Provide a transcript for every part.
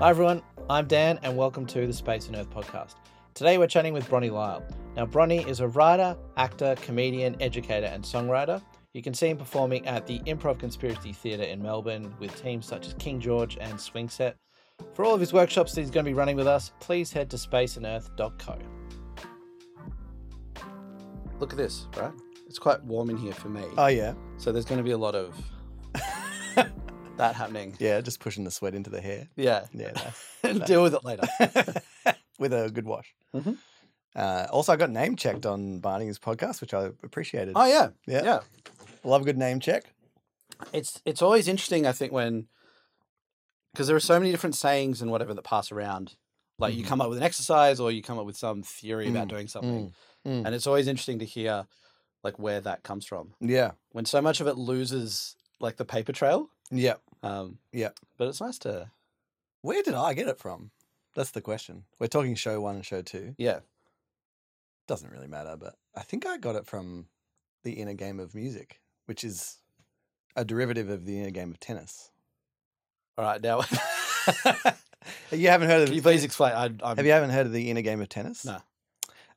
Hi everyone, I'm Dan and welcome to the Space on Earth podcast. Today we're chatting with Broni Lisle. Now, Broni is a writer, actor, comedian, educator, and songwriter. You can see him performing at the Improv Conspiracy Theatre in Melbourne with teams such as King George and Swing Set. For all of his workshops that he's going to be running with us, please head to spaceonearth.co. Look at this, right? It's quite warm in here for me. Oh yeah, So there's going to be a lot of that happening. yeah. Just pushing the sweat into the hair. Yeah. Yeah, Deal with it later. with a good wash. Mhm. Uh, also, I got name checked on Broni's podcast, which I appreciated. Oh yeah. yeah. Yeah. love a good name check. It's it's always interesting, I think, when because there are so many different sayings and whatever that pass around. Like you Mhm. come up with an exercise or you come up with some theory about Mm, doing something. mm. And it's always interesting to hear like where that comes from. Yeah, When so much of it loses like the paper trail. yeah. Um Yeah. But it's nice to Where did I get it from? That's the question. We're talking show one and show two. yeah. Doesn't really matter, but I think I got it from the inner game of music, which is a derivative of the inner game of tennis. All right, now You haven't heard of can you please explain? I, I'm, Have you haven't heard of the inner game of tennis? No.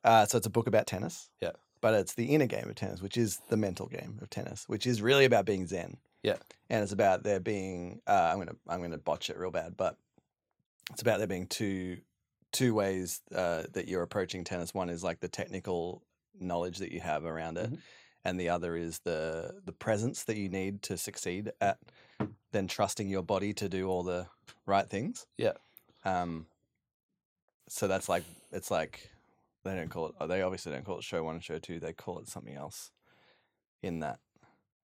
Uh, so it's a book about tennis. Yeah. But it's the inner game of tennis, which is the mental game of tennis, which is really about being zen. Yeah. And it's about there being uh, I'm gonna I'm gonna botch it real bad, but it's about there being two two ways uh, that you're approaching tennis. One is like the technical knowledge that you have around it, Mhm. and the other is the the presence that you need to succeed at. Then trusting your body to do all the right things. Yeah. Um. So that's like it's like they don't call it. oh, They obviously don't call it show one and show two. They call it something else in that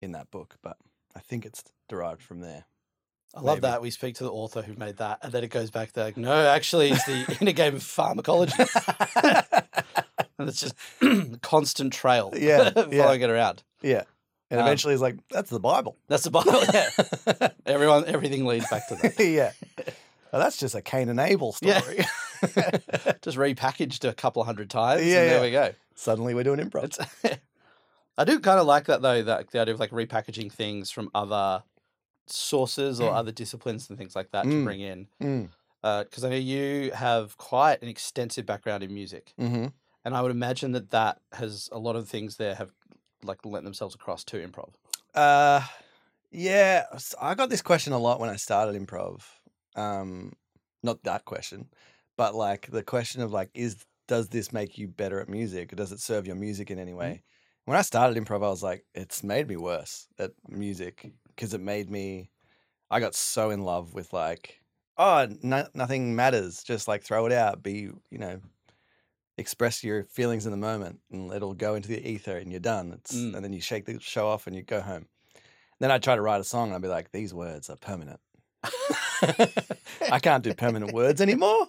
in that book, but I think it's derived from there. I love that we speak to the author who made that, and then it goes back to like, no, actually, it's the inner game of pharmacology, and it's just constant trail, Yeah, following yeah. it around. yeah. And Um, eventually, it's like that's the Bible. That's the Bible. Yeah, everyone, everything leads back to that. yeah. Well, that's just a Cain and Abel Yeah. story. Just repackaged a couple hundred times, Yeah, and there yeah. we go. Suddenly, we're doing improv. I do kind of like that though, that the idea of like repackaging things from other sources or other disciplines and things like that to Mm. bring in. Mm. Because I know you have quite an extensive background in music. hmm And I would imagine that that has a lot of things there have like lent themselves across to improv. Uh, yeah, I got this question a lot when I started improv. Um, not that question, but like the question of like, is does this make you better at music? Or does it serve your music in any way? When I started improv, I was like, it's made me worse at music because it made me. I got so in love with like, oh, no, nothing matters. Just like throw it out. Be you know, express your feelings in the moment, and it'll go into the ether, and you're done. It's Mm. and then you shake the show off, and you go home. Then I'd try to write a song, and I'd be like, these words are permanent. I can't do permanent words anymore.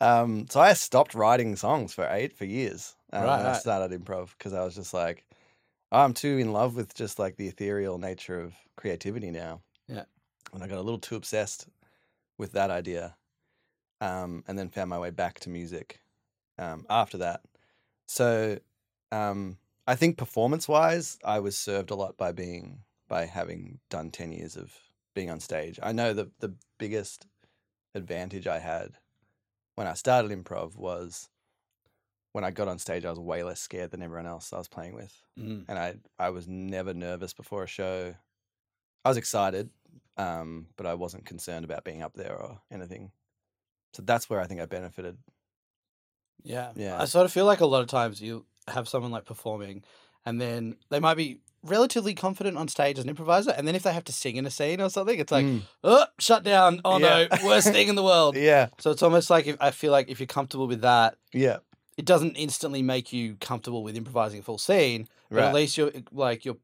Um, so I stopped writing songs for eight for years uh, Right, when I started improv because I was just like, I'm too in love with just like the ethereal nature of creativity now. Yeah. and I got a little too obsessed with that idea, um, and then found my way back to music um, after that. So um, I think performance-wise, I was served a lot by being by having done ten years of being on stage. I know the the biggest advantage I had when I started improv was when I got on stage, I was way less scared than everyone else I was playing with, Mm. and I I was never nervous before a show. I was excited, um, but I wasn't concerned about being up there or anything. So that's where I think I benefited. Yeah. Yeah. I sort of feel like a lot of times you have someone like performing and then they might be relatively confident on stage as an improviser. And then if they have to sing in a scene or something, it's like, Mm, oh, shut down. Oh Yeah. no, worst thing in the world. yeah, So it's almost like if I feel like if you're comfortable with that, yeah, it doesn't instantly make you comfortable with improvising a full scene, but right, at least you're like you're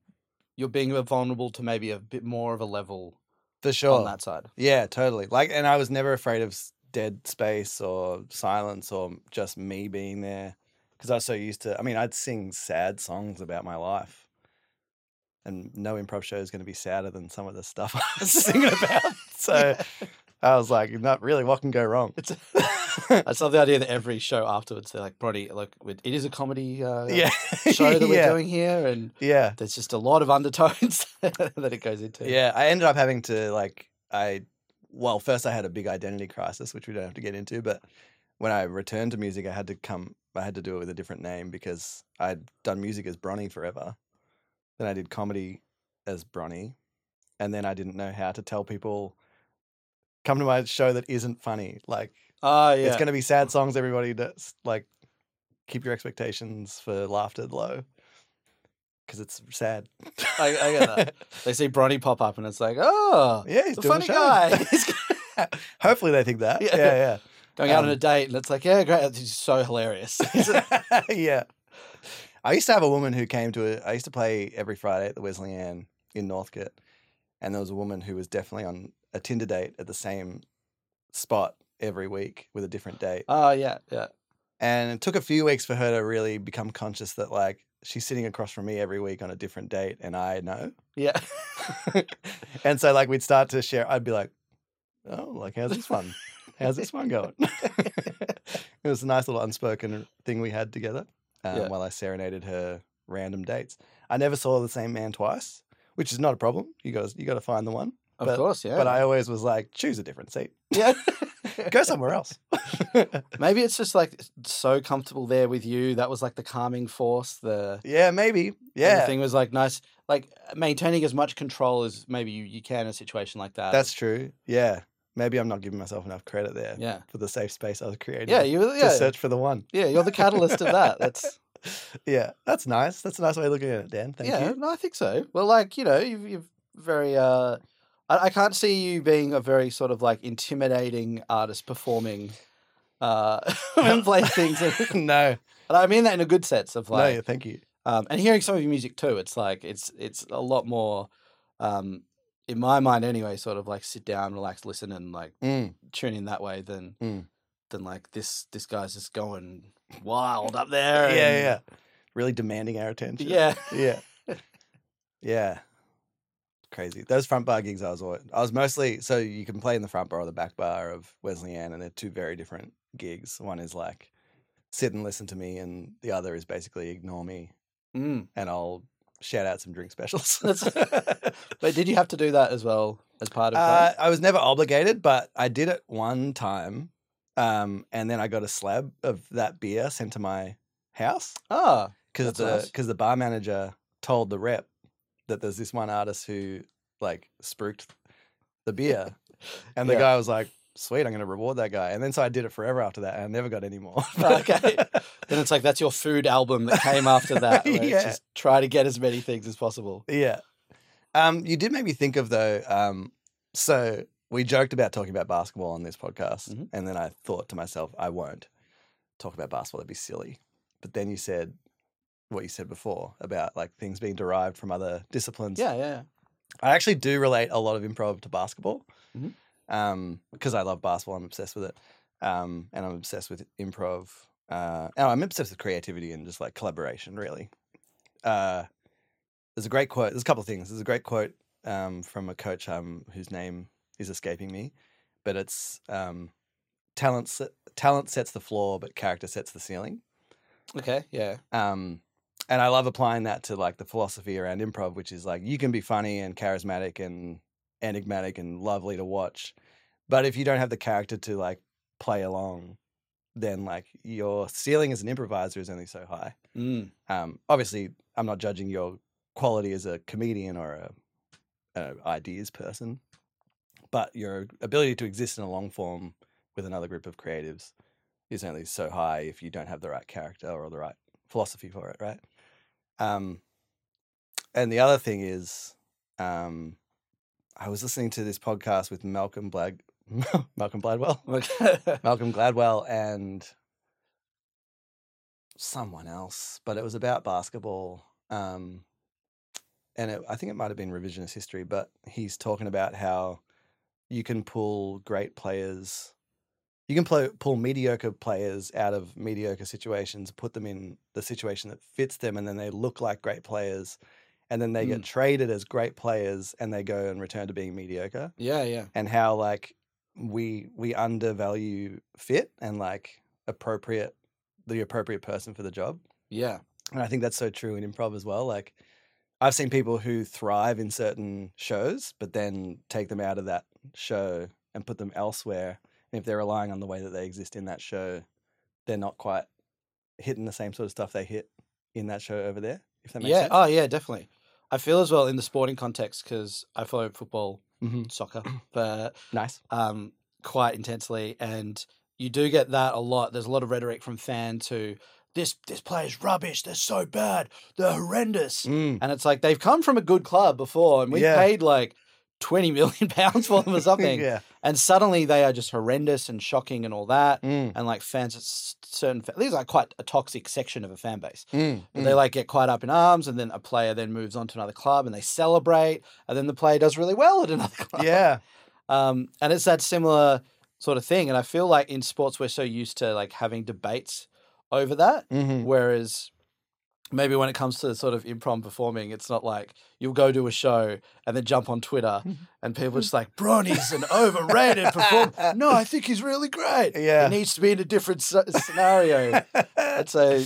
you're being vulnerable to maybe a bit more of a level for sure. on that side. Yeah, totally. Like, and I was never afraid of dead space or silence or just me being there because I was so used to. I mean, I'd sing sad songs about my life, and no improv show is going to be sadder than some of the stuff I was singing about. So I was like, not really. What can go wrong? It's I just love the idea that every show afterwards they're like, Brody, look, it is a comedy uh, yeah, show that we're yeah. doing here, and Yeah, there's just a lot of undertones that it goes into. yeah. I ended up having to like I well, first I had a big identity crisis, which we don't have to get into, but when I returned to music, I had to come, I had to do it with a different name because I'd done music as Broni forever. Then I did comedy as Broni, and then I didn't know how to tell people come to my show that isn't funny. Like Oh yeah. it's going to be sad songs. Everybody does like keep your expectations for laughter low because it's sad. I, I get that. They see Broni pop up and it's like, oh, yeah, he's a funny a guy. Hopefully they think that. Yeah. Yeah, yeah. going out on Um, a date and it's like, yeah, great. It's so hilarious. yeah. I used to have a woman who came to it. I used to play every Friday at the Wesley Anne in Northcote, and there was a woman who was definitely on a Tinder date at the same spot every week with a different date. oh yeah, yeah. And it took a few weeks for her to really become conscious that like she's sitting across from me every week on a different date, and I know. Yeah. and so like we'd start to share. I'd be like, "Oh, like how's this one? How's this one going?" it was a nice little unspoken thing we had together um, Yeah. while I serenaded her random dates. I never saw the same man twice, which is not a problem. You got you got to find the one. Of But- course, yeah. But I always was like, choose a different seat. yeah. Go somewhere else. Maybe it's just like so comfortable there with you. That was like the calming force. The yeah, maybe. Yeah, everything was like nice. Like maintaining as much control as maybe you, you can in a situation like that. that's true. Yeah, maybe I'm not giving myself enough credit there yeah. for the safe space I was creating. Yeah, you to yeah. search for the one. Yeah, you're the catalyst of that. That's yeah, that's nice. That's a nice way of looking at it, Dan. Thank yeah, you. no, I think so. Well, like you know, you've you've very. uh I, I can't see you being a very sort of like intimidating artist performing, uh, and play things. And no, I mean that in a good sense of no, like, yeah, thank you. um, and hearing some of your music too. It's like it's it's a lot more, um, in my mind anyway. Sort of like sit down, relax, listen, and like Mm, tune in that way than Mm. than like this this guy's just going wild up there. yeah, and- yeah, really demanding our attention. yeah. yeah, yeah. Crazy. Those front bar gigs, I was always, I was mostly so you can play in the front bar or the back bar of Wesley Anne, and they're two very different gigs. One is like sit and listen to me, and the other is basically ignore me, Mm. and I'll shout out some drink specials. But did you have to do that as well as part of? Uh? I was never obligated, but I did it one time, um, and then I got a slab of that beer sent to my house Ah, because the nice. because the bar manager told the rep that there's this one artist who like spruiked the beer, and the Yeah. guy was like, "Sweet, I'm going to reward that guy." And then so I did it forever after that, and I never got any more. Okay. then it's like that's your food album that came after that. Where it's Yeah. just try to get as many things as possible. Yeah. Um, you did make me think of though. Um, so we joked about talking about basketball on this podcast, Mhm. and then I thought to myself, I won't talk about basketball. That'd be silly. But then you said what you said before about like things being derived from other disciplines. Yeah, yeah. I actually do relate a lot of improv to basketball. Mhm. Um, because I love basketball, I'm obsessed with it. Um, and I'm obsessed with improv. Uh, and I'm obsessed with creativity and just like collaboration, really. Uh, there's a great quote. There's a couple of things. There's a great quote um, from a coach um, whose name is escaping me, but it's um, talent. Talent sets the floor, but character sets the ceiling. Okay, yeah. Um, and I love applying that to like the philosophy around improv, which is like you can be funny and charismatic and enigmatic and lovely to watch, but if you don't have the character to like play along, then like your ceiling as an improviser is only so high. Mm. Um, obviously, I'm not judging your quality as a comedian or a, a ideas person, but your ability to exist in a long form with another group of creatives is only so high if you don't have the right character or the right philosophy for it, right? Um, and the other thing is, um, I was listening to this podcast with Malcolm Blad, Malcolm Gladwell, Malcolm Gladwell, and someone else, but it was about basketball. Um, and it, I think it might have been revisionist history, but he's talking about how you can pull great players, you can play, pull mediocre players out of mediocre situations, put them in the situation that fits them, and then they look like great players, and then they get mm. traded as great players, and they go and return to being mediocre yeah, yeah. and how like we we undervalue fit and like appropriate the appropriate person for the job Yeah. and i think that's so true in improv as well like i've seen people who thrive in certain shows but then take them out of that show and put them elsewhere. And if they're relying on the way that they exist in that show, they're not quite hitting the same sort of stuff they hit in that show over there. If that makes yeah. sense. Oh, yeah, definitely. I feel as well in the sporting context because I follow football, hmm soccer, but Nice. um, quite intensely, and you do get that a lot. There's a lot of rhetoric from fans who this this player's rubbish. They're so bad. They're horrendous. Mm. And it's like they've come from a good club before, and we Yeah. paid like twenty million pounds for them or something, yeah. and suddenly they are just horrendous and shocking and all that. Mm. And like fans, certain fa- these are quite a toxic section of a fan base. Mm. Mm. They like get quite up in arms, and then a player then moves on to another club, and they celebrate, and then the player does really well at another club. yeah. Um, and it's that similar sort of thing. And I feel like in sports we're so used to like having debates over that, hmm whereas maybe when it comes to sort of improv performing, it's not like you'll go to a show and then jump on Twitter and people are just like, Broni's an overrated performer. No, I think he's really great. Yeah. He needs to be in a different scenario. And so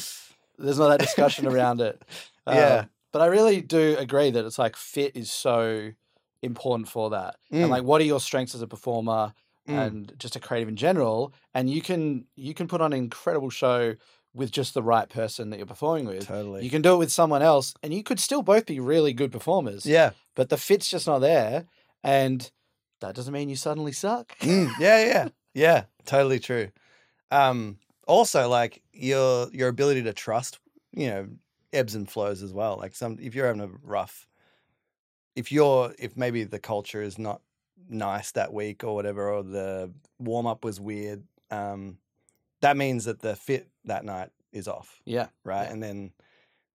there's not that discussion around it. Yeah. Um, but I really do agree that it's like fit is so important for that. Mm. And like, what are your strengths as a performer Mm. and just a creative in general? And you can you can put on an incredible show with just the right person that you're performing with. totally. You can do it with someone else, and you could still both be really good performers. yeah. But the fit's just not there, and that doesn't mean you suddenly suck. Mm, yeah, yeah, yeah, totally true. Um, also, like your your ability to trust, you know, ebbs and flows as well. Like some, if you're having a rough, if you're, if maybe the culture is not nice that week or whatever, or the warm up was weird, um, that means that the fit that night is off Yeah. right? Yeah. And then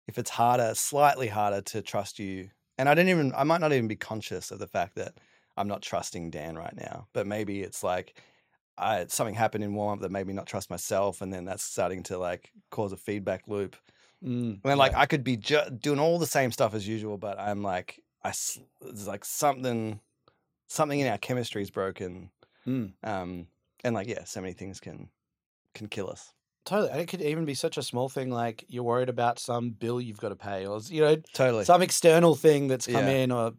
if it's harder, slightly harder to trust you, and I don't even, I might not even be conscious of the fact that I'm not trusting Dan right now, but maybe it's like I, something happened in warm up that made me not trust myself, and then that's starting to like cause a feedback loop. Mm, And then like yeah. I could be ju- doing all the same stuff as usual, but I'm like, I—it's like something, something in our chemistry is broken, Mm. um, and like yeah, so many things can can kill us. Totally. And it could even be such a small thing like you're worried about some bill you've got to pay or, you know, Totally. some external thing that's come Yeah. in or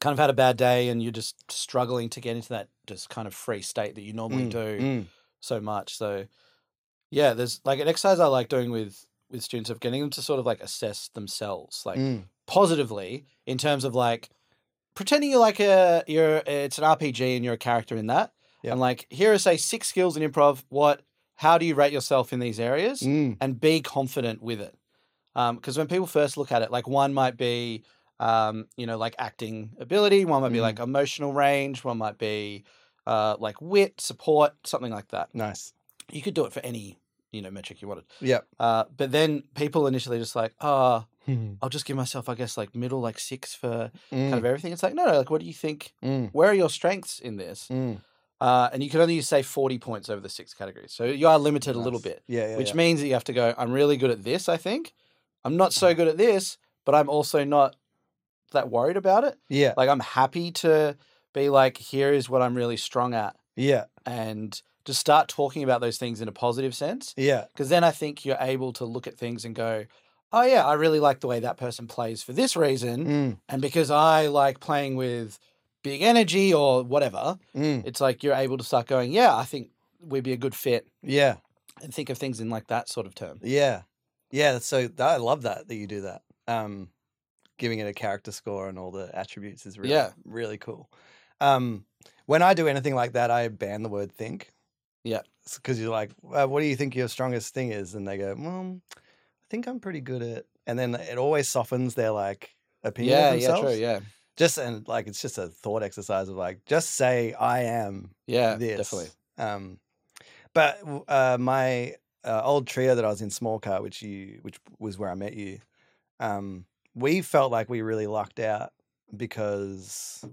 kind of had a bad day and you're just struggling to get into that just kind of free state that you normally Mm, do mm, so much. So yeah, there's like an exercise I like doing with with students of getting them to sort of like assess themselves like mm, positively in terms of like pretending you're like a you're it's an RPG and you're a character in that. Yep. And like here are say six skills in improv. What how do you rate yourself in these areas? mm, and be confident with it. Because when people first look at it, like one might be, um, you know, like acting ability, one might be Mhm. like emotional range, one might be uh, like wit, support, something like that. nice. You could do it for any, you know, metric you wanted. Yeah. Uh, but then people initially just like, oh, Mm, I'll just give myself, I guess, like middle, like six for mm, kind of everything. It's like, no, no, like, what do you think? mm, Where are your strengths in this? mm. Uh, and you can only use, say, 40 points over the six categories. So you are limited a little bit Yeah, yeah. which yeah. means that you have to go i'm really good at this i think. I'm not so good at this but i'm also not that worried about it. Yeah, like i'm happy to be like here is what i'm really strong at. Yeah, and just start talking about those things in a positive sense yeah, because then i think you're able to look at things and go oh yeah i really like the way that person plays for this reason mm, and because i like playing with big energy or whatever mm, it's like you're able to start going yeah i think we'd be a good fit yeah, and think of things in like that sort of term yeah, yeah. So that, I love that that you do that. Um, giving it a character score and all the attributes is really, Yeah. really cool. Um, when I do anything like that, I ban the word think. Yeah. because you're like, uh, what do you think your strongest thing is? And they go, well, I think I'm pretty good at. And then it always softens their like opinion yeah yeah true yeah Just and like it's just a thought exercise of like just say I am Yeah, this. definitely. Um, but uh, my uh, old trio that I was in, Small Car, which you, which was where I met you, um, we felt like we really lucked out because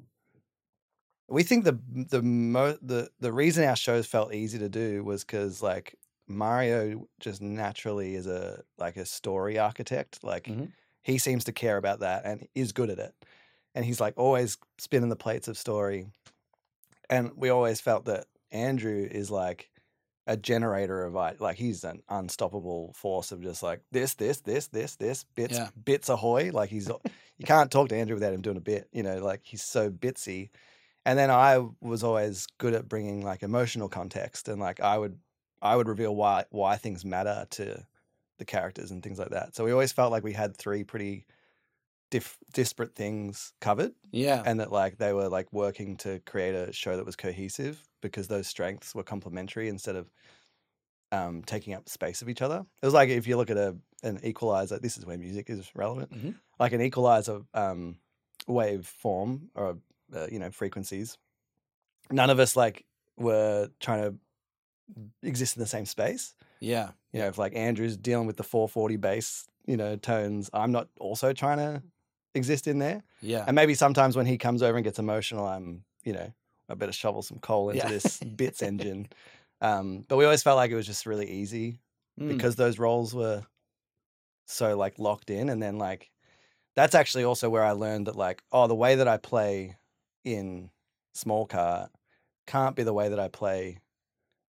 we think the the mo- the the reason our shows felt easy to do was because like Mario just naturally is a like a story architect, like Mhm. he seems to care about that and is good at it, and he's like always spinning the plates of story and we always felt that Andrew is like a generator of like he's an unstoppable force of just like this, this, this, this, this bits, Yeah. bits ahoy. Like he's you can't talk to Andrew without him doing a bit. You know, like he's so bitsy, and then I was always good at bringing like emotional context, and like I would I would reveal why why things matter to the characters and things like that. So we always felt like we had three pretty diff- disparate things covered, Yeah. and that like they were like working to create a show that was cohesive because those strengths were complementary instead of um, taking up space of each other. It was like if you look at a an equalizer. This is where music is relevant. Mhm. Like an equalizer um, wave form or uh, you know frequencies. None of us like were trying to exist in the same space. yeah. You know, if like Andrew's dealing with the 440 bass, you know, tones, I'm not also trying to exist in there. Yeah. And maybe sometimes when he comes over and gets emotional, I'm, you know, I better shovel some coal into Yeah. this bits engine. Um, but we always felt like it was just really easy Mm. because those roles were so like locked in. And then like that's actually also where I learned that like, oh, the way that I play in small car can't be the way that I play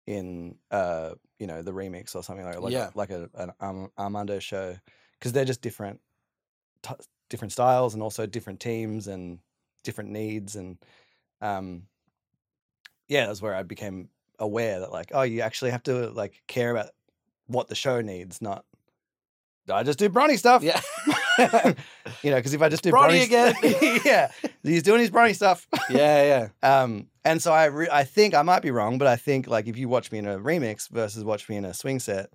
in uh, you know, the remix or something like like, Yeah. like a, an Arm- Armando show because they're just different t- different styles and also different teams and different needs and um yeah that's where i became aware that like oh you actually have to like care about what the show needs not i just do broni stuff yeah. you know because if i just do Broni Broni st- again. yeah he's doing his broni stuff yeah. Yeah. um and so i re- i think i might be wrong but i think like if you watch me in a remix versus watch me in a swing set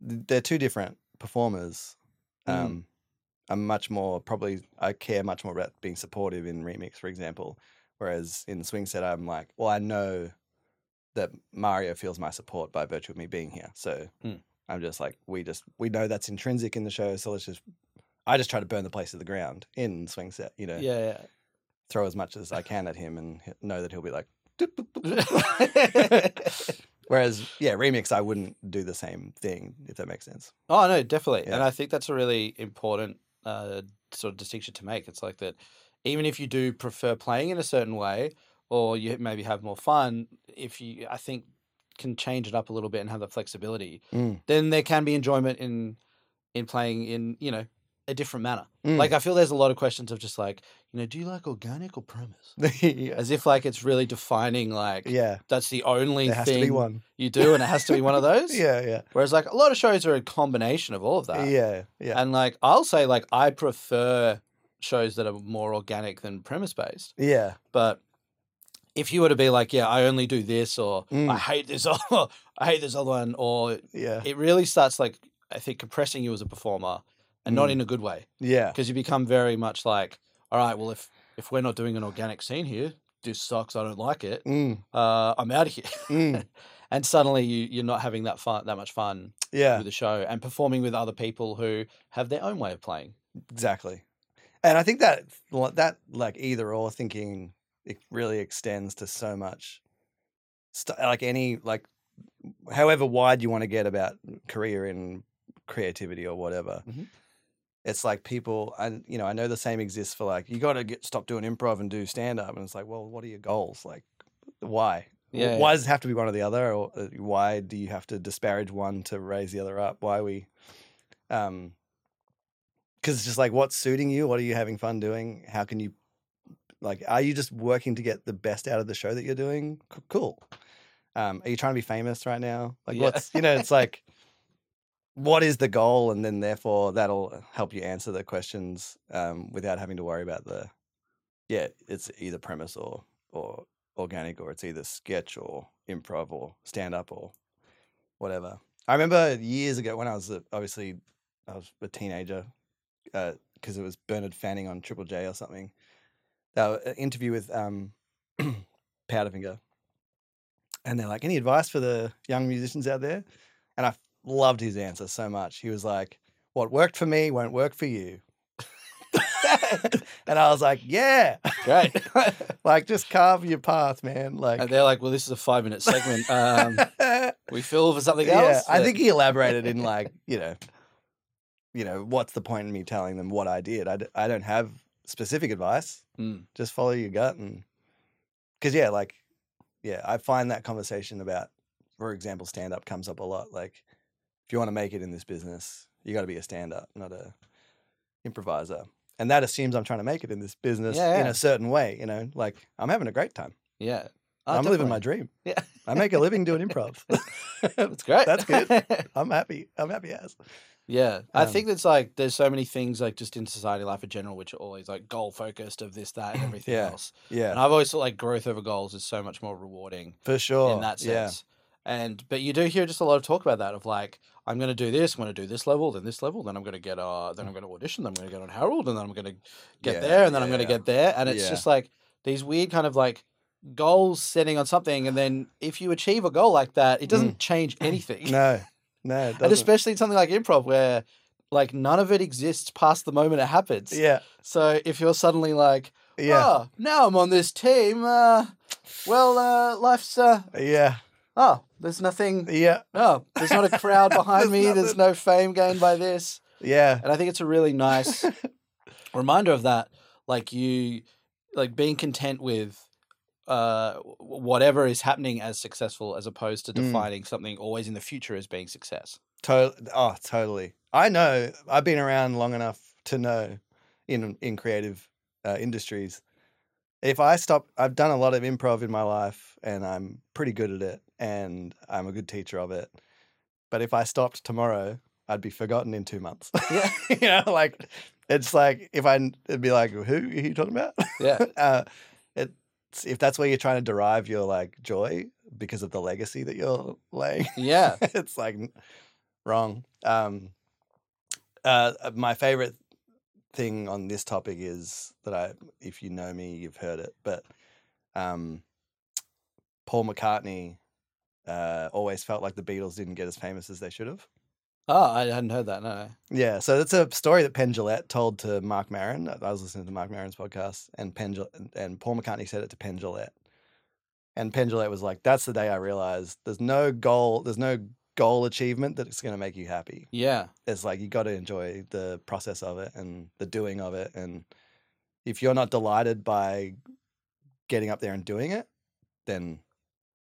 they're two different performers Mm. I'm much more probably i care much more about being supportive in remix for example whereas in swing set i'm like well i know that mario feels my support by virtue of me being here so Mm. i'm just like we just we know that's intrinsic in the show so let's just i just try to burn the place to the ground in swing set you know Yeah. yeah. throw as much as I can at him and know that he'll be like. Whereas, yeah, remix, I wouldn't do the same thing if that makes sense. Oh no, definitely, and Yeah. I think that's a really important uh, sort of distinction to make. It's like that, even if you do prefer playing in a certain way, or you maybe have more fun, if you, I think, can change it up a little bit and have the flexibility, Mm. then there can be enjoyment in in playing in you know a different manner. Mm. Like I feel there's a lot of questions of just like you know, do you like organic or premise? yeah. As if like it's really defining like yeah, that's the only there has thing to be one. you do, and it has to be one of those. Yeah, yeah, Whereas like a lot of shows are a combination of all of that. yeah, yeah, And like I'll say like I prefer shows that are more organic than premise based. yeah, But if you were to be like, yeah, I only do this or I Mm. hate this or I hate this other one or yeah, it really starts like I think compressing you as a performer and not Mm. in a good way yeah, because you become very much like, all right, well if if we're not doing an organic scene here, this sucks. I don't like it. mm, Uh, I'm out of here. mm, and suddenly you you're not having that fun that much fun yeah, with the show and performing with other people who have their own way of playing. exactly. And I think that that like either or thinking it really extends to so much, st- like any like, however wide you want to get about career in creativity or whatever. Mhm. It's like people, and you know, I know the same exists for like you got to get stop doing improv and do stand up, and it's like, well, what are your goals? Like, why? Yeah, Why does it have to be one or the other, or uh, why do you have to disparage one to raise the other up? Why we, um, because it's just like what's suiting you. What are you having fun doing? How can you, like, are you just working to get the best out of the show that you're doing? C- cool. Um, are you trying to be famous right now? Like, Yeah. what's you know, it's like what is the goal? And then therefore that'll help you answer the questions um, without having to worry about the yeah it's either premise or or organic or it's either sketch or improv or stand up or whatever. I remember years ago when i was a, obviously i was a teenager because it was bernard fanning on triple j or something. Uh, an interview with um, powderfinger. And they're like any advice for the young musicians out there? And i loved his answer so much. He was like, "What worked for me won't work for you," and I was like, "Yeah, Great. like just carve your path, man." Like, and they're like, well, this is a five minute segment. Um, we fill for something yeah, else. I think he elaborated in like, you know, you know, what's the point in me telling them what I did? I, d- I don't have specific advice. Mm. Just follow your gut and because yeah, like, yeah, I find that conversation about, for example, stand up comes up a lot. Like, if you want to make it in this business, you got to be a stand up, not a improviser. and that assumes I'm trying to make it in this business Yeah, in a certain way. You know, like I'm having a great time. Yeah. Oh, I'm living my dream. Yeah. I make a living doing improv. That's great. That's good. I'm happy. I'm happy as. Yeah, I Um, think it's like there's so many things like just in society life in general which are always like goal focused of this, that, and everything Yeah. else. Yeah, And I've always thought like growth over goals is so much more rewarding for sure. in that Yeah. sense. And but you do hear just a lot of talk about that of like I'm going to do this, I'm going to do this level, then this level, then I'm going to get uh, then I'm going to audition, then I'm going to get on Harold, and then I'm going to get Yeah, there, and then I'm going to yeah. get there, and it's Yeah. just like these weird kind of like goals setting on something, and then if you achieve a goal like that, it doesn't change anything. Mm. No, no, it and especially in something like improv where like none of it exists past the moment it happens. yeah, So if you're suddenly like, yeah, oh, now I'm on this team, uh, well, uh, life's uh, yeah, oh, there's nothing. yeah, Oh, there's not a crowd behind There's me. There's no fame gained by this. yeah, And I think it's a really nice reminder of that. Like you, like being content with uh whatever is happening as successful as opposed to Mm. defining something always in the future as being success totally. Oh, totally. I know. I've been around long enough to know in in creative uh, industries. If I stop, I've done a lot of improv in my life, and I'm pretty good at it, and I'm a good teacher of it. But if I stopped tomorrow, I'd be forgotten in two months. Yeah. you know, like it's like if I, it'd be like, who are you talking about? Yeah. uh, it's if that's where you're trying to derive your like joy because of the legacy that you're laying. yeah it's like wrong. Um, uh, uh, my favorite thing on this topic is that I, if you know me, you've heard it, but um, Paul McCartney uh, always felt like the Beatles didn't get as famous as they should have. oh i hadn't heard that no Yeah, so that's a story that Penn told to Mark Maron. I was listening to Mark Maron's podcast, and Penn and Paul McCartney said it to Penn and Penn was like, "That's the day I realized there's no goal, there's no goal achievement that's going to make you happy. yeah It's like you got to enjoy the process of it and the doing of it, and if you're not delighted by getting up there and doing it, then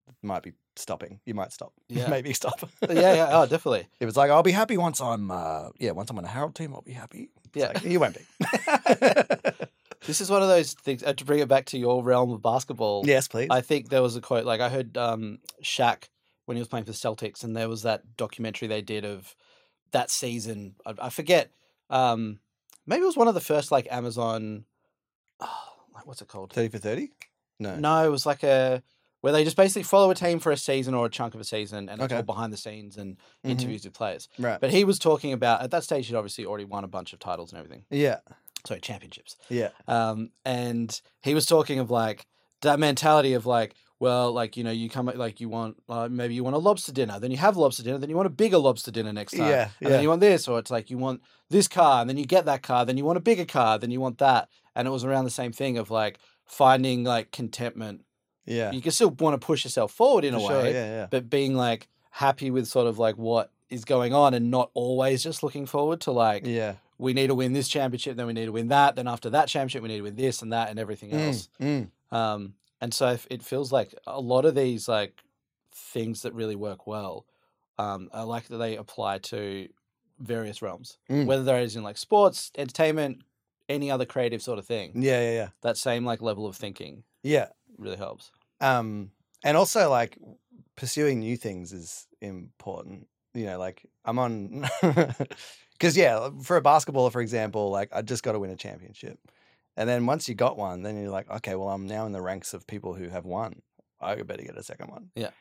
it might be stopping. You might stop. Yeah. maybe stop. yeah yeah oh definitely If it's like I'll be happy once I'm uh yeah, once I'm on a Harold team, I'll be happy. It's Yeah. like, you won't be. this is one of those things uh, to bring it back to your realm of basketball yes, please. I think there was a quote like I heard um Shaq when he was playing for the Celtics, and there was that documentary they did of that season. I, I forget. Um, maybe it was one of the first like Amazon. Oh, like what's it called? Thirty for thirty? No. No, it was like a where they just basically follow a team for a season or a chunk of a season, and it's Okay. all behind the scenes and Mhm. interviews with players. Right. But he was talking about at that stage he'd obviously already won a bunch of titles and everything. Yeah. Sorry, championships. Yeah. Um, and he was talking of like that mentality of like, well, like you know, you come like you want uh, maybe you want a lobster dinner, then you have lobster dinner, then you want a bigger lobster dinner next time, Yeah, and then you want this, or it's like you want this car, and then you get that car, then you want a bigger car, then you want that, and it was around the same thing of like finding like contentment. Yeah. You can still want to push yourself forward in For a sure, way, Yeah, yeah. but being like happy with sort of like what is going on, and not always just looking forward to like Yeah. we need to win this championship, then we need to win that, then after that championship, we need to win this and that and everything else. Mm, mm. Um, and so it feels like a lot of these like things that really work well, um, I like that they apply to various realms, Mm. whether there is in like sports, entertainment, any other creative sort of thing. Yeah, yeah, yeah. That same like level of thinking Yeah. Really helps. Um and also like pursuing new things is important. You know, like I'm on because yeah, for a basketballer, for example, like I just got to win a championship, and then once you got one, then you're like, okay, well, I'm now in the ranks of people who have won. I better get a second one. Yeah.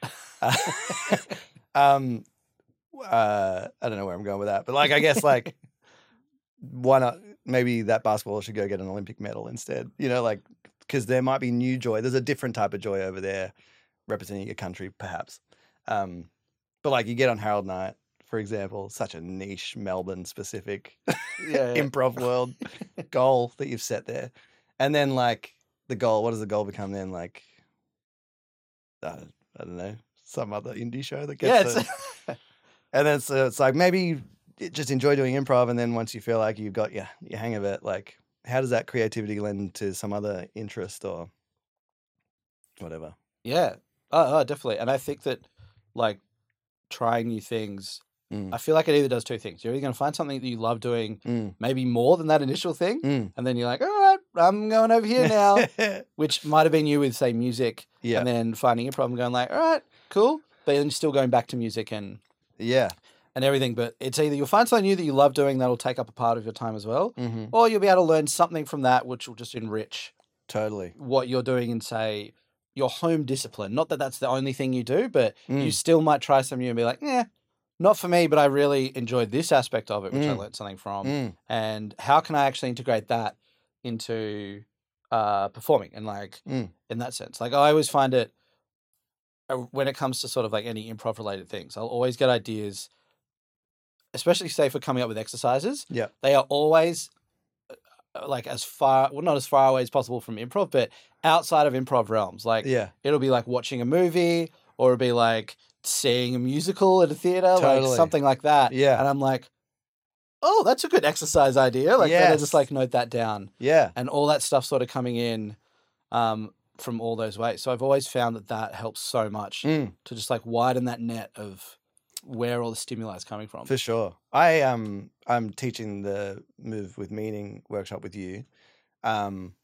Uh, um, uh, I don't know where I'm going with that, but like, I guess like, why not? Maybe that basketballer should go get an Olympic medal instead. You know, like because there might be new joy. There's a different type of joy over there, representing your country, perhaps. Um, but like you get on Harold Night, for example, such a niche Melbourne specific yeah, yeah. improv world goal that you've set there, and then like the goal. What does the goal become then? Like, uh, I don't know, some other indie show that yeah, gets. the- and then so it's like maybe just enjoy doing improv, and then once you feel like you've got your your hang of it, like how does that creativity lend to some other interest or whatever? yeah. Oh, oh, definitely. And I think that like trying new things Mm. I feel like it either does two things. You're either going to find something that you love doing, Mm. maybe more than that initial thing, Mm. and then you're like, all right, I'm going over here now, which might have been you with say music, yeah. and then finding a problem, going like, all right, cool, but then still going back to music and yeah. And everything. But it's either you'll find something new that you love doing that'll take up a part of your time as well, hmm or you'll be able to learn something from that which will just enrich Totally. what you're doing in say your home discipline. Not that that's the only thing you do, but you Mm. still might try something new and be like, yeah, not for me, but I really enjoyed this aspect of it, which I Mm. learned something from. Mm. And how can I actually integrate that into uh, performing and like Mm. in that sense? Like I always find it uh, when it comes to sort of like any improv related things, I'll always get ideas, especially say for coming up with exercises. Yeah. They are always uh, like as far, well, not as far away as possible from improv, but outside of improv realms. Like Yeah. it'll be like watching a movie or it'll be like seeing a musical at a theater, Totally. like something like that. Yeah. And I'm like, oh, that's a good exercise idea. Like, better just like note that down. Yeah. And all that stuff sort of coming in um, from all those ways. So I've always found that that helps so much Mm. to just like widen that net of where all the stimuli is coming from. For sure. I um I'm teaching the move with meaning workshop with you. Um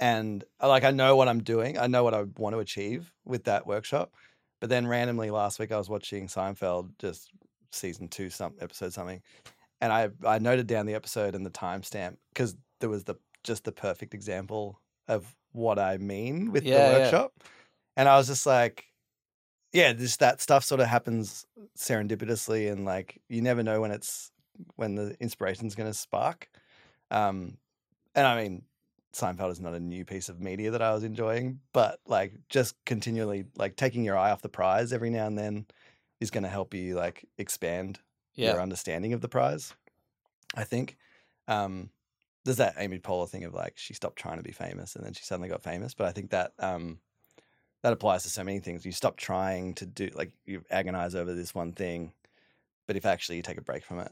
and uh, like I know what I'm doing. I know what I want to achieve with that workshop. But then randomly last week I was watching Seinfeld just season 2 some episode something. And I I noted down the episode and the timestamp cuz there was the just the perfect example of what I mean with Yeah, the yeah. workshop. And I was just like yeah, just that stuff sort of happens serendipitously and like you never know when it's when the inspiration's going to spark. Um, and I mean, Seinfeld is not a new piece of media that I was enjoying, but like just continually like taking your eye off the prize every now and then is going to help you like expand Yeah. your understanding of the prize. I think. Um, there's that Amy Poehler thing of like she stopped trying to be famous and then she suddenly got famous. But I think that um, that applies to so many things. You stop trying to do like you agonize over this one thing, but if actually you take a break from it,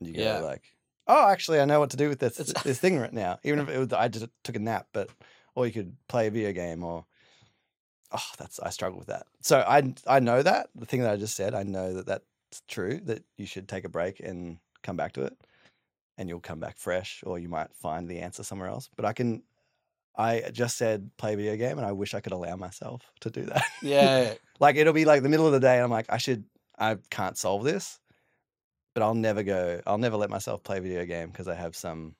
you go Yeah. like, oh, actually, I know what to do with this It's- this thing right now. Even if it was, I just took a nap, but or you could play a video game or. Oh, that's I struggle with that. So I I know that the thing that I just said. I know that that's true. That you should take a break and come back to it, and you'll come back fresh, or you might find the answer somewhere else. But I can. I just said play a video game, and I wish I could allow myself to do that. Yeah. like it'll be like the middle of the day, and I'm like, I should, I can't solve this, but I'll never go. I'll never let myself play a video game because I have some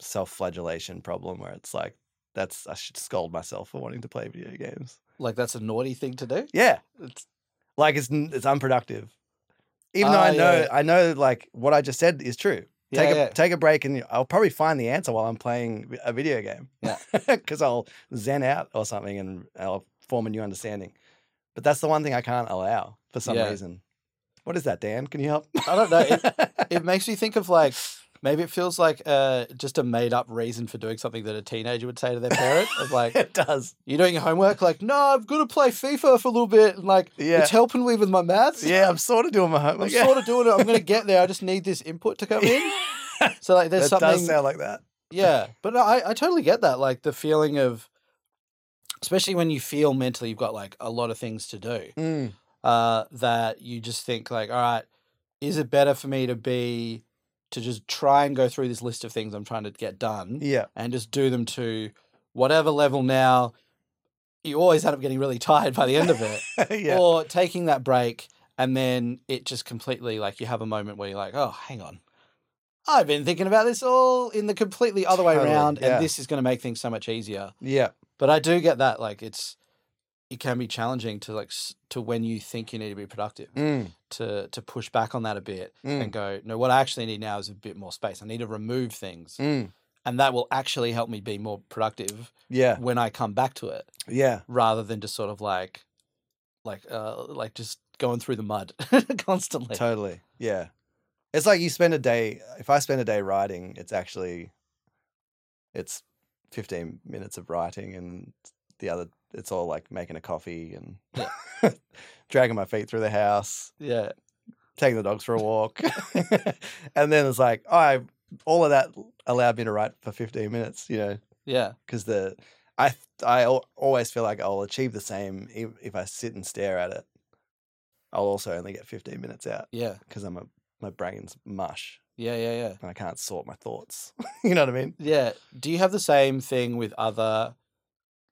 self-flagellation problem where it's like that's I should scold myself for wanting to play video games. like that's a naughty thing to do. Yeah, It's, like it's it's unproductive. Even though Ah, I know yeah. I know like what I just said is true. Yeah, Take a yeah. take a break and I'll probably find the answer while I'm playing a video game. Yeah. because I'll zen out or something and I'll form a new understanding. But that's the one thing I can't allow for some Yeah. reason. What is that, Dan? Can you help? I don't know. It, it makes me think of like maybe it feels like uh, just a made up reason for doing something that a teenager would say to their parent. Of like, it does. you doing your homework? Like, no, I've got to play FIFA for a little bit. And like, Yeah. it's helping me with my maths. Yeah, I'm sort of doing my homework. I'm homework. sort of doing it. I'm going to get there. I just need this input to come in. So like, there's that something. does sound like that. Yeah, but no, I, I totally get that. Like the feeling of, especially when you feel mentally you've got like a lot of things to do, Mm, uh, that you just think like, all right, is it better for me to be to just try and go through this list of things I'm trying to get done yeah. and just do them to whatever level now. You always end up getting really tired by the end of it, yeah. or taking that break and then it just completely like you have a moment where you're like, oh, hang on. I've been thinking about this all in the completely other way Totally, around, yeah. and this is going to make things so much easier. yeah. But I do get that, like it's, it can be challenging to like to when you think you need to be productive Mm, to to push back on that a bit mm, and go, no, what I actually need now is a bit more space. I need to remove things, mm. and that will actually help me be more productive Yeah. when I come back to it, Yeah. rather than just sort of like, like uh like just going through the mud constantly. Totally. Yeah. It's like you spend a day if I spend a day writing, it's actually it's 15 minutes of writing and the other it's all like making a coffee and dragging my feet through the house, Yeah, taking the dogs for a walk. and then it's like, I all of that allowed me to write for 15 minutes, you know, yeah, because the I I always feel like I'll achieve the same if, if I sit and stare at it I'll also only get 15 minutes out Yeah. because I'm a my brain's mush Yeah. Yeah. Yeah. and I can't sort my thoughts. you know what I mean? Yeah. Do you have the same thing with other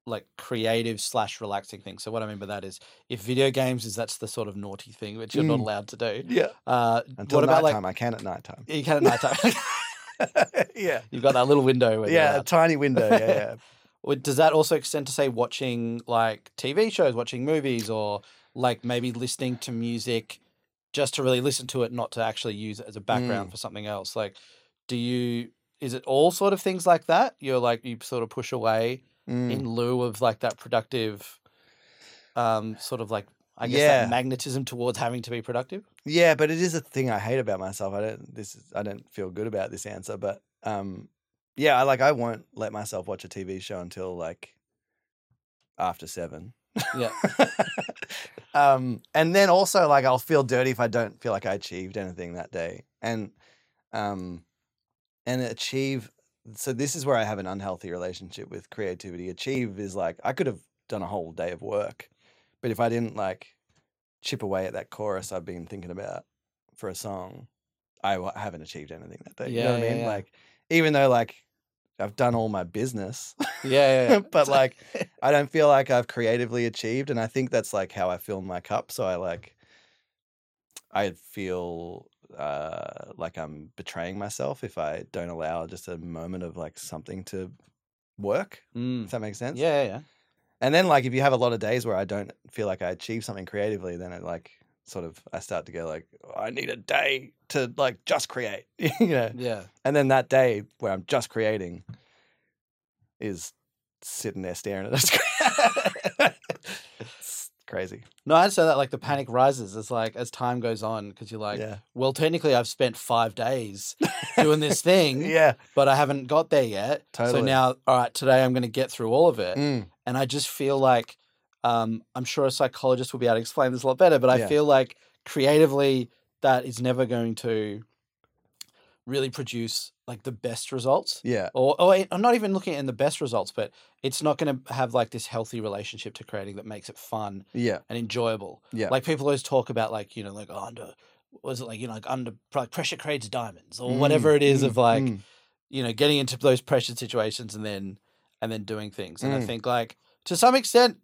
like creative slash relaxing thing. So what I mean by that is if video games is that's the sort of naughty thing which you're not Mm. allowed to do. Yeah. Uh Until what about nighttime, like I can at nighttime. you can at nighttime. yeah. You've got that little window where Yeah, a tiny window. Yeah, yeah. Does that also extend to say watching like TV shows, watching movies, or like maybe listening to music just to really listen to it, not to actually use it as a background Mm. for something else? Like, do you? Is it all sort of things like that? You're like you sort of push away Mm. in lieu of like that productive, um, sort of like I guess Yeah. that magnetism towards having to be productive. Yeah, but it is a thing I hate about myself. I don't this is I don't feel good about this answer, but um yeah, I like I won't let myself watch a TV show until like after 7. Yeah. um and then also like I'll feel dirty if I don't feel like I achieved anything that day. And um and achieve so this is where I have an unhealthy relationship with creativity. Achieve is like I could have done a whole day of work, but if I didn't like chip away at that chorus I've been thinking about for a song, I w- haven't achieved anything that day. you know Yeah, what I mean? yeah. Like even though like I've done all my business, Yeah, yeah, yeah. but like I don't feel like I've creatively achieved, and I think that's like how I fill my cup. So I like I feel uh like I'm betraying myself if I don't allow just a moment of like something to work. Mm. If that makes sense. Yeah, yeah. And then like if you have a lot of days where I don't feel like I achieve something creatively, then it like sort of I start to go like "Oh, I need a day to like just create, you know. Yeah. And then that day where I'm just creating is sitting there staring at a screen. Crazy. No, I'd say that like the panic rises as like as time goes on because you're like, yeah. well, technically I've spent five days doing this thing, Yeah. but I haven't got there yet. Totally. So now, all right, today I'm going to get through all of it, Mm. and I just feel like um, I'm sure a psychologist will be able to explain this a lot better, but I Yeah. feel like creatively that is never going to really produce like the best results. Yeah. Or, or it- I'm not even looking at in the best results, but it's not going to have like this healthy relationship to creating that makes it fun Yeah. and enjoyable. Yeah. Like people always talk about like, you know, like oh, under was it like, you know, like under like pressure creates diamonds or whatever it is Mm, of like, mm. you know, getting into those pressure situations and then and then doing things. And I Mm. think like to some extent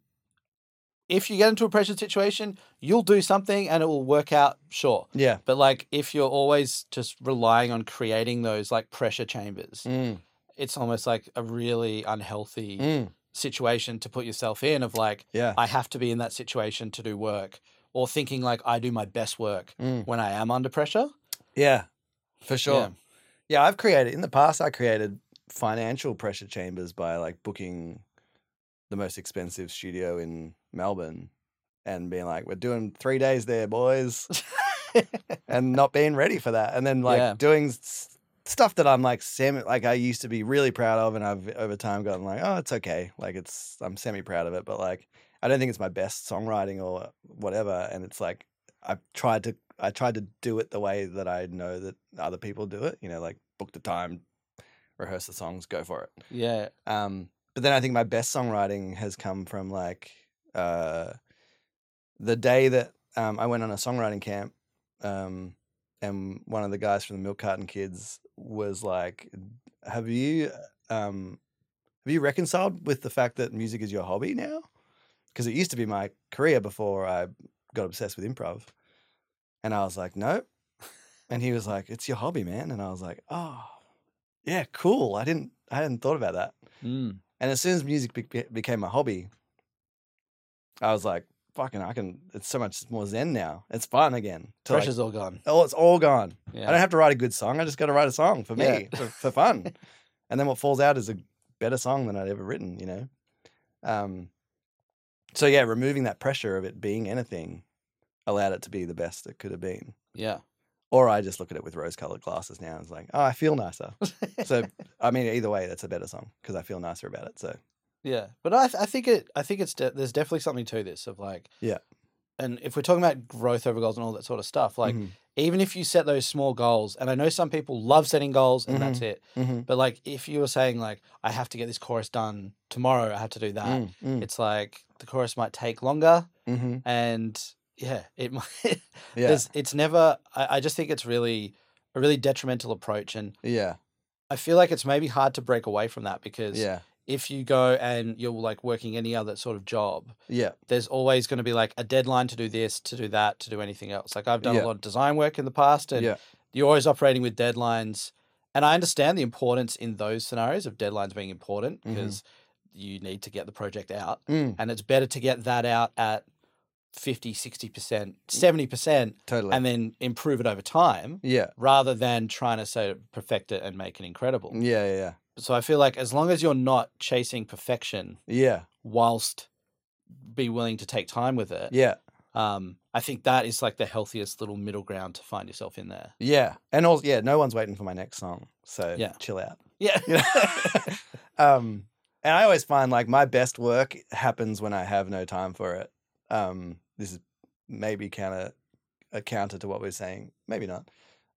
if you get into a pressure situation, you'll do something and it will work out, sure. Yeah. But like if you're always just relying on creating those like pressure chambers, Mm. it's almost like a really unhealthy Mm. situation to put yourself in of like Yeah. I have to be in that situation to do work, or thinking like I do my best work Mm. when I am under pressure. Yeah. For sure. Yeah. Yeah, I've created in the past. I created financial pressure chambers by like booking the most expensive studio in Melbourne and being like, "We're doing three days there, boys," and not being ready for that, and then like Yeah. doing s- stuff that I'm like semi like I used to be really proud of, and I've over time gotten like, "Oh, it's okay." Like it's I'm semi proud of it, but like I don't think it's my best songwriting or whatever, and it's like I tried to I tried to do it the way that I know that other people do it. You know, like book the time, rehearse the songs, go for it. yeah, Um, but then I think my best songwriting has come from like uh, the day that um, I went on a songwriting camp, um, and one of the guys from the Milk Carton Kids was like, "Have you um, have you reconciled with the fact that music is your hobby now? Because it used to be my career before I got obsessed with improv." And I was like, "Nope." And he was like, "It's your hobby, man." And I was like, "Oh, yeah, cool. I didn't I hadn't thought about that." mm. And as soon as music be- became my hobby, I was like, "Fucking, I can." It's so much more zen now. It's fun again. to, like- pressure's all gone. oh, it's all gone. Yeah, I don't have to write a good song. I just got to write a song for me Yeah. for, for fun, and then what falls out is a better song than I'd ever written. You know. Um. So yeah, removing that pressure of it being anything allowed it to be the best it could have been. yeah. Or I just look at it with rose-colored glasses now. and It's like, oh, I feel nicer. So I mean, either way, that's a better song because I feel nicer about it. So Yeah, but I, th- I think it. I think it's de- there's definitely something to this of like, Yeah. And if we're talking about growth over goals and all that sort of stuff, like Mhm. even if you set those small goals, and I know some people love setting goals and that's it, Mhm. but like if you were saying like I have to get this chorus done tomorrow, I have to do that. Mm, mm, It's like the chorus might take longer, mhm. and yeah, it might. Yeah. There's, it's never. I, I just think it's really a really detrimental approach, and Yeah. I feel like it's maybe hard to break away from that because Yeah. If you go and you're like working any other sort of job, Yeah. there's always going to be like a deadline to do this, to do that, to do anything else. Like I've done Yeah. a lot of design work in the past, and Yeah. you're always operating with deadlines. And I understand the importance in those scenarios of deadlines being important because you need to get the project out. Mm, And it's better to get that out at 50, 60%, 70%, totally. and then improve it over time yeah. rather than trying to say perfect it and make it incredible. Yeah. Yeah. Yeah. So I feel like as long as you're not chasing perfection Yeah. whilst be willing to take time with it, Yeah. um, I think that is like the healthiest little middle ground to find yourself in there. Yeah. And also, yeah, no one's waiting for my next song. So Yeah. chill out. Yeah. You know? um, and I always find like my best work happens when I have no time for it. Um, this is maybe counter a counter to what we're saying, maybe not.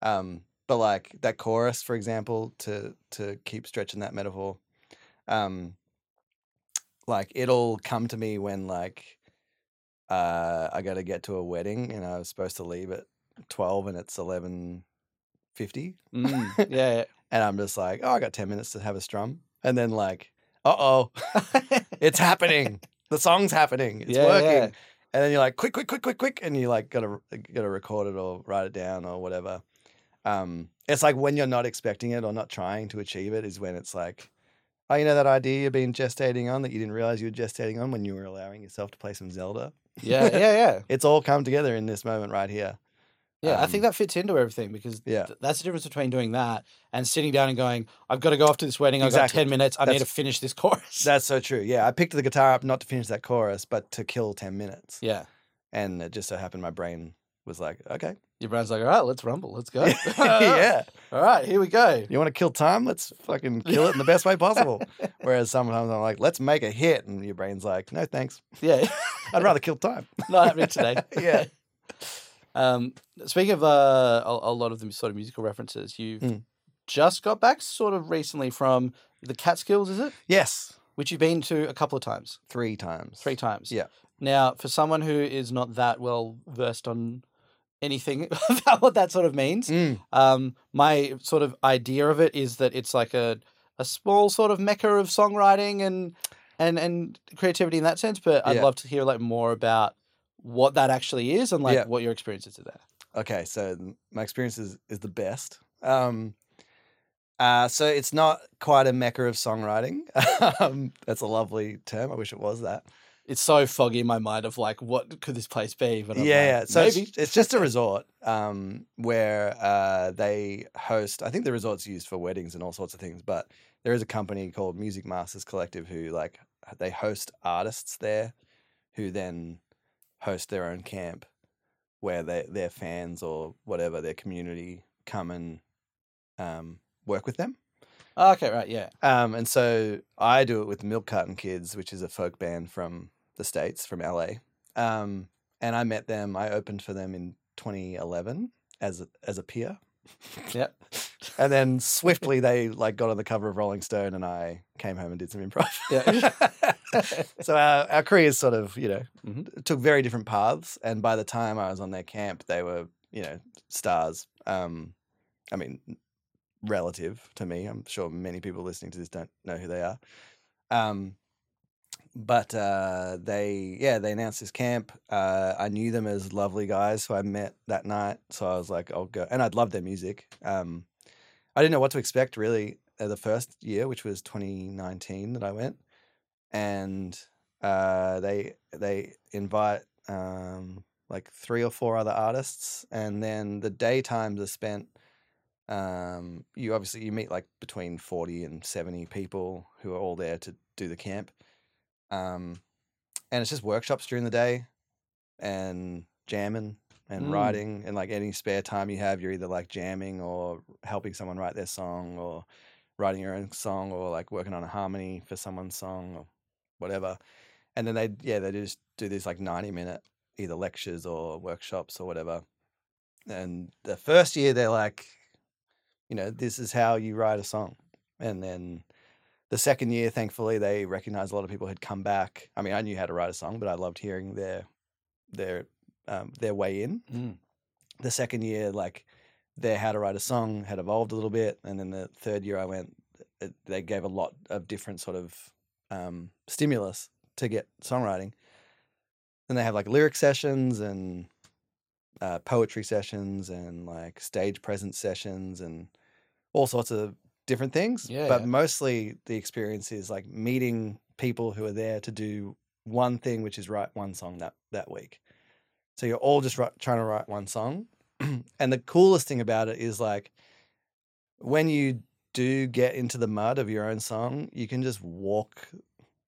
Um, but like that chorus, for example, to to keep stretching that metaphor, um, like it'll come to me when like uh, I got to get to a wedding and I was supposed to leave at twelve and it's eleven fifty Mm, yeah. and I'm just like, oh, I got 10 minutes to have a strum. And then, like, uh oh, it's happening. The song's happening. It's Yeah, working. yeah. And then you're like, quick, quick, quick, quick, quick. And you like gotta gotta record it or write it down or whatever. Um, it's like when you're not expecting it or not trying to achieve it is when it's like, oh, you know that idea you've been gestating on that you didn't realize you were gestating on when you were allowing yourself to play some Zelda. yeah, yeah, yeah. It's all come together in this moment right here. Yeah, I Um, think that fits into everything because Yeah. th- that's the difference between doing that and sitting down and going, I've got to go off to this wedding. I've got 10 minutes. I need to finish this chorus. That's so true. Yeah, I picked the guitar up not to finish that chorus, but to kill 10 minutes. yeah. And it just so happened my brain was like, okay. Your brain's like, all right, let's rumble. Let's go. yeah. All right, here we go. You want to kill time? Let's fucking kill it in the best way possible. Whereas sometimes I'm like, let's make a hit. And your brain's like, no, thanks. Yeah. I'd rather kill time. Not happening today. Yeah. Um, speaking of uh, a, a lot of the sort of musical references, you've Mm. just got back sort of recently from the Catskills, is it? Yes. Which you've been to a couple of times, Three times. three times. Yeah. Now, for someone who is not that well versed on anything about what that sort of means, Mm. um, my sort of idea of it is that it's like a a small sort of mecca of songwriting and and and creativity in that sense. But I'd Yeah. love to hear like more about what that actually is and like Yeah. what your experiences are there. Okay. So my experience is, is the best. Um, uh, so it's not quite a mecca of songwriting. um, that's a lovely term. I wish it was that. It's so foggy in my mind of like what could this place be? But I'm yeah, yeah. like, So it's, it's just a resort um, where uh, they host. I think the resort's used for weddings and all sorts of things. But there is a company called Music Masters Collective who like they host artists there, who then host their own camp, where they their fans or whatever their community come and um, work with them. Oh, okay, right, yeah. Um, and so I do it with Milk Carton Kids, which is a folk band from the States, from LA. Um, and I met them, I opened for them in 2011 as a, as a peer. Yep. And then swiftly they like got on the cover of Rolling Stone and I came home and did some improv. Yeah. so our, our careers sort of, you know, Mhm. took very different paths. And by the time I was on their camp, they were, you know, stars. Um, I mean, relative to me. I'm sure many people listening to this don't know who they are. Um, but uh, they, yeah, they announced this camp. Uh, I knew them as lovely guys, so I met that night. So I was like, I'll go, and I'd love their music. Um, I didn't know what to expect really uh, the first year, which was 2019 that I went, and uh, they they invite um, like three or four other artists, and then the daytimes are spent um, you obviously you meet like between 40 and 70 people who are all there to do the camp um, and it's just workshops during the day and jamming and Mm. writing and like any spare time you have you're either like jamming or helping someone write their song or writing your own song or like working on a harmony for someone's song or whatever and then they yeah they just do these like 90 minute either lectures or workshops or whatever and the first year they're like you know, this is how you write a song. And then the second year, thankfully, they recognized a lot of people had come back. I mean, I knew how to write a song, but I loved hearing their their um, their way in. Mm. The second year, like their how to write a song had evolved a little bit, and then the third year I went, it, they gave a lot of different sort of um, stimulus to get songwriting. And they have like lyric sessions and uh, poetry sessions and like stage presence sessions and all sorts of different things. Yeah, but yeah. mostly the experience is like meeting people who are there to do one thing, which is write one song that that week. So you're all just wri- trying to write one song. and the coolest thing about it is like when you do get into the mud of your own song, you can just walk.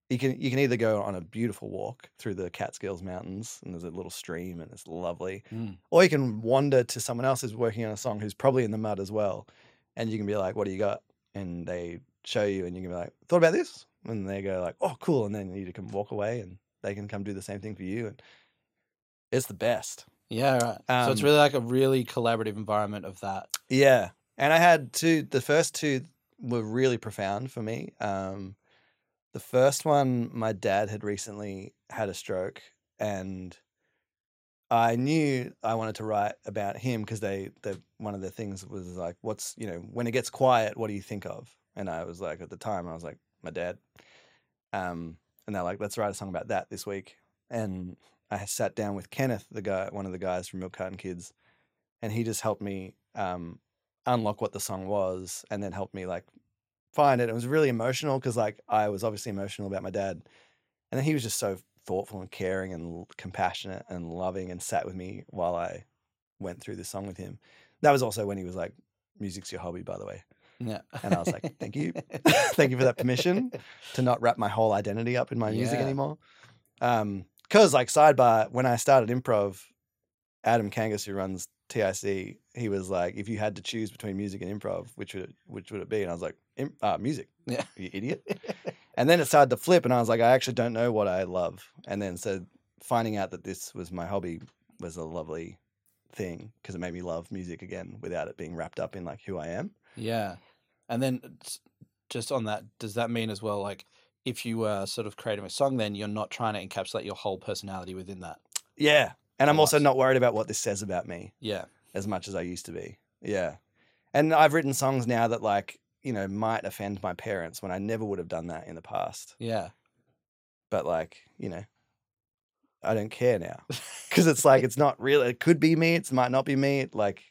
You can you can either go on a beautiful walk through the Catskills Mountains and there's a little stream and it's lovely, Mm. or you can wander to someone else who's working on a song who's probably in the mud as well, and you can be like, "What do you got?" And they show you, and you can be like, "Thought about this?" And they go like, "Oh, cool," and then you can walk away, and they can come do the same thing for you, and it's the best. Yeah, right. so it's Um, really like a really collaborative environment of that. Yeah. And I had two, the first two were really profound for me. Um, the first one, my dad had recently had a stroke, and I knew I wanted to write about him because they, the one of the things was like, what's, you know, when it gets quiet, what do you think of? And I was like, at the time, I was like, my dad. Um, and they're like, let's write a song about that this week. And I sat down with Kenneth, the guy, one of the guys from Milk Carton Kids, and he just helped me um, unlock what the song was, and then helped me like find it. It was really emotional because like I was obviously emotional about my dad, and then he was just so thoughtful and caring and compassionate and loving, and sat with me while I went through this song with him. That was also when he was like, "Music's your hobby, by the way," Yeah. and I was like, "Thank you, thank you for that permission to not wrap my whole identity up in my music Yeah. anymore." Um, because like sidebar, when I started improv, Adam Kangas, who runs TIC, he was like, if you had to choose between music and improv, which would it, which would it be? And I was like, uh, music. Yeah. You idiot. and then it started to flip, and I was like, I actually don't know what I love. And then so finding out that this was my hobby was a lovely thing because it made me love music again without it being wrapped up in like who I am. Yeah. And then just on that, does that mean as well, like, if you were sort of creating a song, then you're not trying to encapsulate your whole personality within that? Yeah. And I'm also not worried about what this says about me. Yeah. as much as I used to be. Yeah. And I've written songs now that like, you know, might offend my parents when I never would have done that in the past. Yeah. But like, you know, I don't care now. Cuz it's like it's not real. It could be me, it might not be me. Like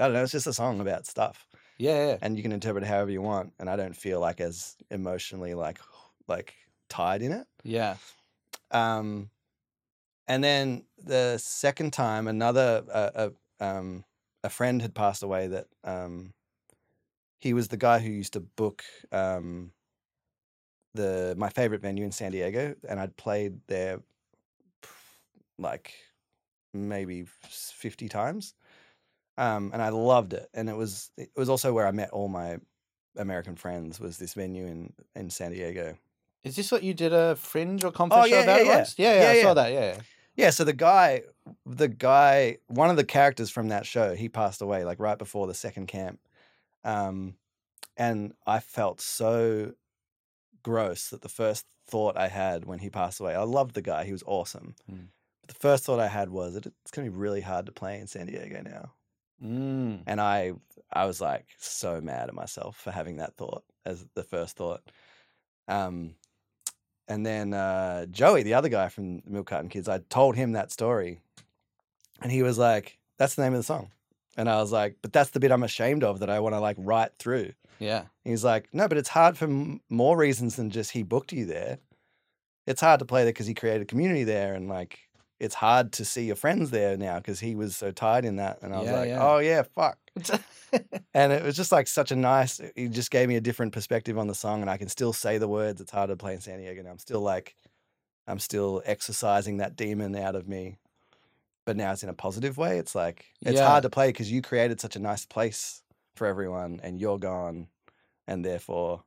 I don't know, it's just a song about stuff Yeah. Yeah. and you can interpret it however you want and I don't feel like as emotionally like like tied in it. Yeah. Um, and then the second time, another uh, uh, um, a friend had passed away. That um, he was the guy who used to book um, the my favorite venue in San Diego, and I'd played there like maybe fifty times, um, and I loved it. And it was it was also where I met all my American friends. Was this venue in in San Diego? Is this what you did a fringe or conference yeah, show about yeah, yeah. once? Yeah. Yeah. Yeah, I saw that. Yeah. yeah. Yeah, so the guy, the guy, one of the characters from that show, he passed away like right before the second camp, um, and I felt so gross that the first thought I had when he passed away, I loved the guy, he was awesome. Mm. But the first thought I had was, "It- it's going to be really hard to play in San Diego now, Mm. and I, I was like so mad at myself for having that thought as the first thought. Um, and then uh, Joey, the other guy from the Milk Carton Kids, I told him that story, and he was like, "That's the name of the song," and I was like, "But that's the bit I'm ashamed of that I want to like write through." Yeah. And he's like, "No, but it's hard for m- more reasons than just he booked you there. It's hard to play there because he created a community there, and like." It's hard to see your friends there now because he was so tied in that, and I was Yeah, like, yeah. "Oh yeah, fuck." and it was just like such a nice he just gave me a different perspective on the song and i can still say the words it's hard to play in san diego and i'm still like i'm still exercising that demon out of me but now it's in a positive way it's like it's Yeah. hard to play because you created such a nice place for everyone and you're gone and therefore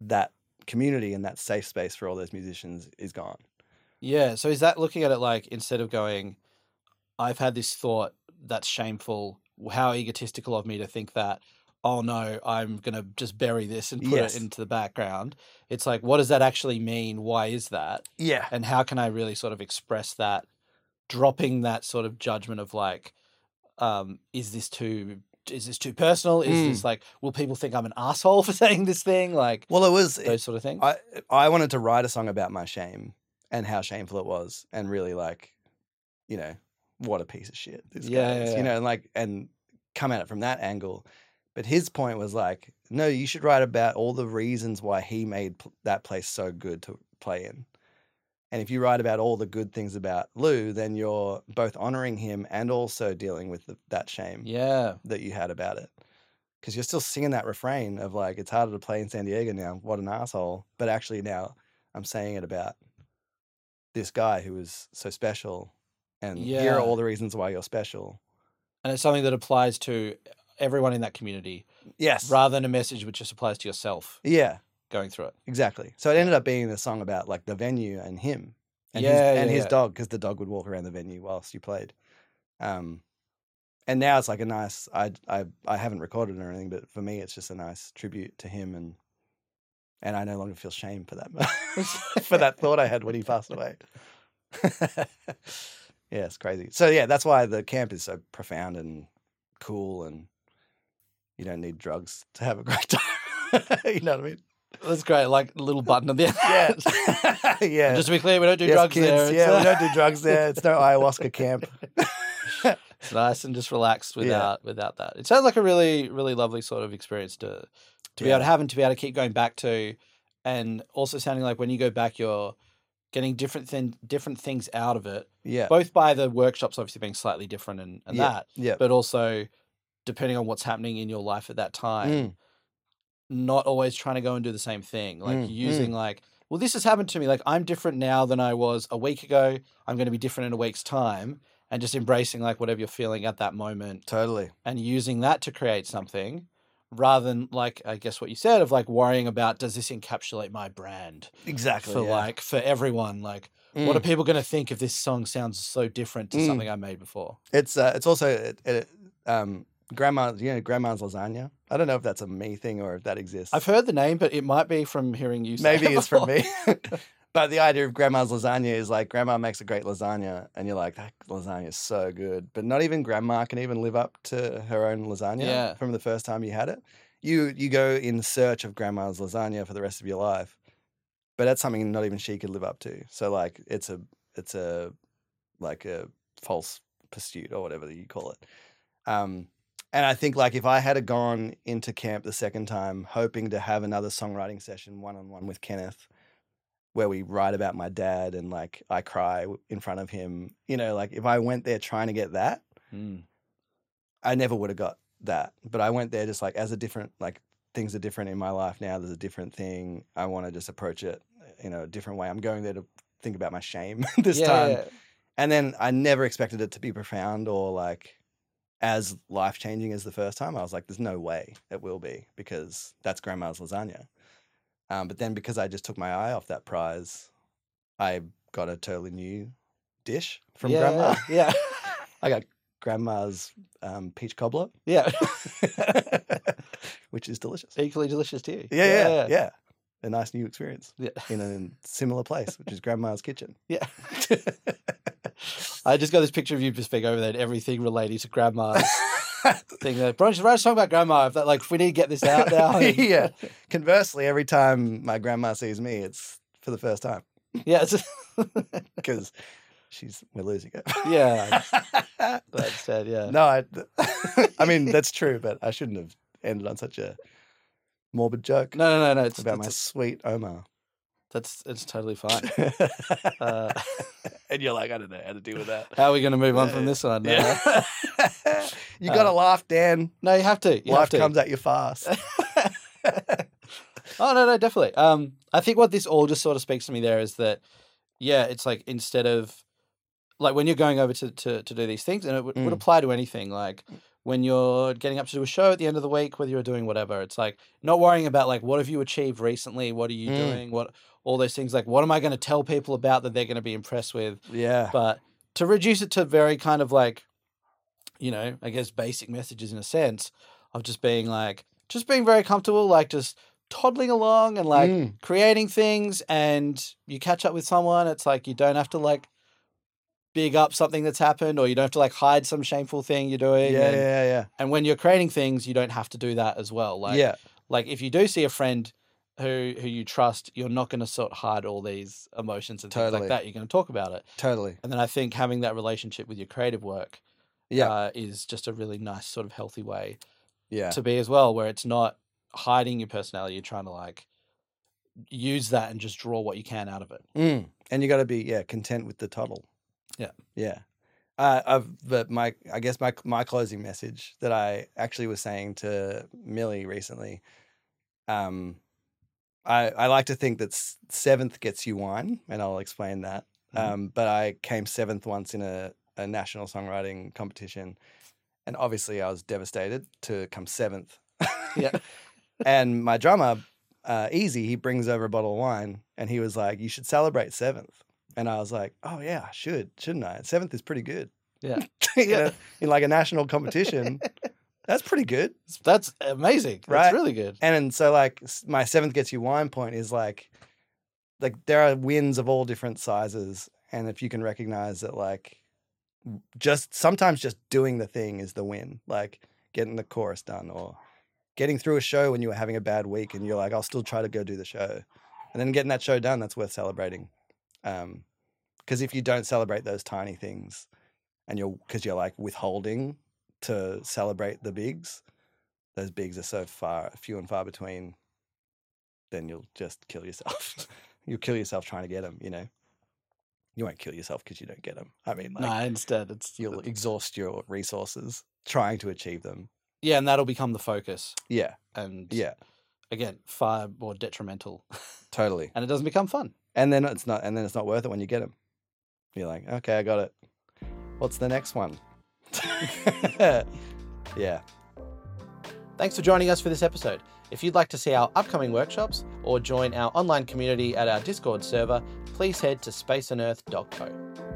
that community and that safe space for all those musicians is gone Yeah. So is that looking at it like instead of going, I've had this thought that's shameful. How egotistical of me to think that. Oh no, I'm gonna just bury this and put Yes. it into the background. It's like, what does that actually mean? Why is that? yeah And how can I really sort of express that dropping that sort of judgment of like, um, is this too is this too personal? Is Mm. this like will people think I'm an asshole for saying this thing? Like Well, it was. those sort of things. I I wanted to write a song about my shame and how shameful it was, and really like, you know, what a piece of shit this Yeah, guy is, yeah. you know, and like and come at it from that angle. But his point was like, no, you should write about all the reasons why he made pl- that place so good to play in. And if you write about all the good things about Lou, then you're both honoring him and also dealing with the, that shame yeah. that you had about it. Because you're still singing that refrain of like, it's harder to play in San Diego now. What an asshole. But actually, now I'm saying it about this guy who was so special. And here are all the reasons why you're special. And it's something that applies to everyone in that community Yes. rather than a message which just applies to yourself Yeah, going through it. exactly. So it ended up being a song about like the venue and him and his, Yeah, and his yeah. dog because the dog would walk around the venue whilst you played. Um, and now it's like a nice. I I I haven't recorded it or anything, but for me, it's just a nice tribute to him and and I no longer feel shame for that for that thought I had when he passed away. yeah, it's crazy. So yeah, that's why the camp is so profound and cool, and you don't need drugs to have a great time. you know what I mean? That's great. Like a little button at the end. Yeah, yeah. Just to be clear, we don't do Yes, drugs kids. there. It's, Yeah, uh, we don't do drugs there. It's no ayahuasca camp. it's nice and just relaxed Yeah. without without that. It sounds like a really really lovely sort of experience to to be able to have and to be able to keep going back to, and also sounding like when you go back, you're getting different thin, different things out of it. Yeah, Both by the workshops obviously being slightly different and, and yeah, that, yeah. but also depending on what's happening in your life at that time, Mm, not always trying to go and do the same thing. Like Mm, mm. using like, well, this has happened to me. Like I'm different now than I was a week ago. I'm going to be different in a week's time, and just embracing like whatever you're feeling at that moment totally. and using that to create something rather than like I guess what you said of like worrying about does this encapsulate my brand Exactly. for yeah. like for everyone like what are Mm. people going to think if this song sounds so different to Mm. something I made before? It's uh, it's also it, it, um, grandma. You know, grandma's lasagna. I don't know if that's a me thing or if that exists. I've heard the name, but it might be from hearing you. Say Maybe it it's from me. but the idea of grandma's lasagna is like grandma makes a great lasagna, and you're like that lasagna is so good. But not even grandma can even live up to her own lasagna Yeah. from the first time you had it. You you go in search of grandma's lasagna for the rest of your life, but that's something not even she could live up to. So like it's a it's a like a false pursuit or whatever you call it. Um, and I think like if I had gone into camp the second time, hoping to have another songwriting session one on one with Kenneth, where we write about my dad and like I cry in front of him, you know, like if I went there trying to get that, Mm. I never would have got that. But I went there just like as a different like things are different in my life now. There's a different thing. I want to just approach it, you know, a different way. I'm going there to think about my shame this yeah, time. yeah. And then I never expected it to be profound or like as life changing as the first time. I was like, there's no way it will be because that's grandma's lasagna. Um, but then because I just took my eye off that prize, I got a totally new dish from yeah, grandma. Yeah, I got grandma's um, peach cobbler, yeah. which is delicious. Equally delicious to you. Yeah, yeah, yeah, A nice new experience yeah. in a similar place, which is grandma's kitchen. Yeah. I just got this picture of you just being over there and everything relating to grandma's thing. Just write a song about grandma. If that, like, if we need to get this out now. yeah. Conversely, every time my grandma sees me, it's for the first time Yeah. Because she's we're losing it. yeah. That's sad. Yeah. no, I, I mean that's true, but I shouldn't have ended on such a morbid joke No, no, no, no. It's, about my it's, sweet Omar. That's it's totally fine. Uh, and you're like, I don't know how to deal with that. how are we going to move on from this one? Yeah. Uh, you got to Uh, laugh, Dan. no, you have to. You Life have to. comes at you fast. oh no, no, definitely. Um, I think what this all just sort of speaks to me there is that, yeah, it's like instead of like when you're going over to to, to do these things, and it would, would Mm. apply to anything. Like when you're getting up to do a show at the end of the week, whether you're doing whatever, it's like not worrying about like what have you achieved recently, what are you Mm. doing, what all those things. Like what am I going to tell people about that they're going to be impressed with? yeah. but to reduce it to very kind of like you know i guess basic messages in a sense of just being like just being very comfortable like just toddling along and like Mm. creating things and you catch up with someone it's like you don't have to like big up something that's happened, or you don't have to like hide some shameful thing you're doing. Yeah, and, yeah, yeah. and when you're creating things, you don't have to do that as well. Like, yeah, like if you do see a friend who who you trust, you're not going to sort of hide all these emotions and things like that. You're going to talk about it, totally. and then I think having that relationship with your creative work, Yeah, uh, is just a really nice sort of healthy way yeah, to be as well, where it's not hiding your personality. You're trying to like use that and just draw what you can out of it. mm. and you got to be yeah content with the total. Yeah. yeah. Uh, I've but my I guess my my closing message that I actually was saying to Millie recently. Um, I I like to think that seventh gets you wine, and I'll explain that. Mhm. Um, but I came seventh once in a, a national songwriting competition, and obviously I was devastated to come seventh. Yeah. and my drummer, uh, Easy, he brings over a bottle of wine, and he was like, "You should celebrate seventh. And I was like, "Oh yeah, I should, shouldn't I? Seventh is pretty good. Yeah. You Yeah. know, in like a national competition, that's pretty good." That's amazing. That's really good. And then so like my seventh gets you wine point is like like there are wins of all different sizes and if you can recognize that like just sometimes just doing the thing is the win like getting the chorus done or getting through a show when you were having a bad week and you're like I'll still try to go do the show and then getting that show done that's worth celebrating um because if you don't celebrate those tiny things and you're because you're like withholding to celebrate the bigs. Those bigs are so far few and far between then you'll just kill yourself. You'll kill yourself trying to get them you know? You won't kill yourself because you don't get them i mean like no, instead it's you'll exhaust your resources trying to achieve them. Yeah, and that'll become the focus. yeah. And yeah. again, far more detrimental, totally. And it doesn't become fun. and then it's not and then it's not worth it when you get them you're like okay i got it. What's the next one yeah Thanks for joining us for this episode. If you'd like to see our upcoming workshops or join our online community at our Discord server, please head to spaceonearth.co.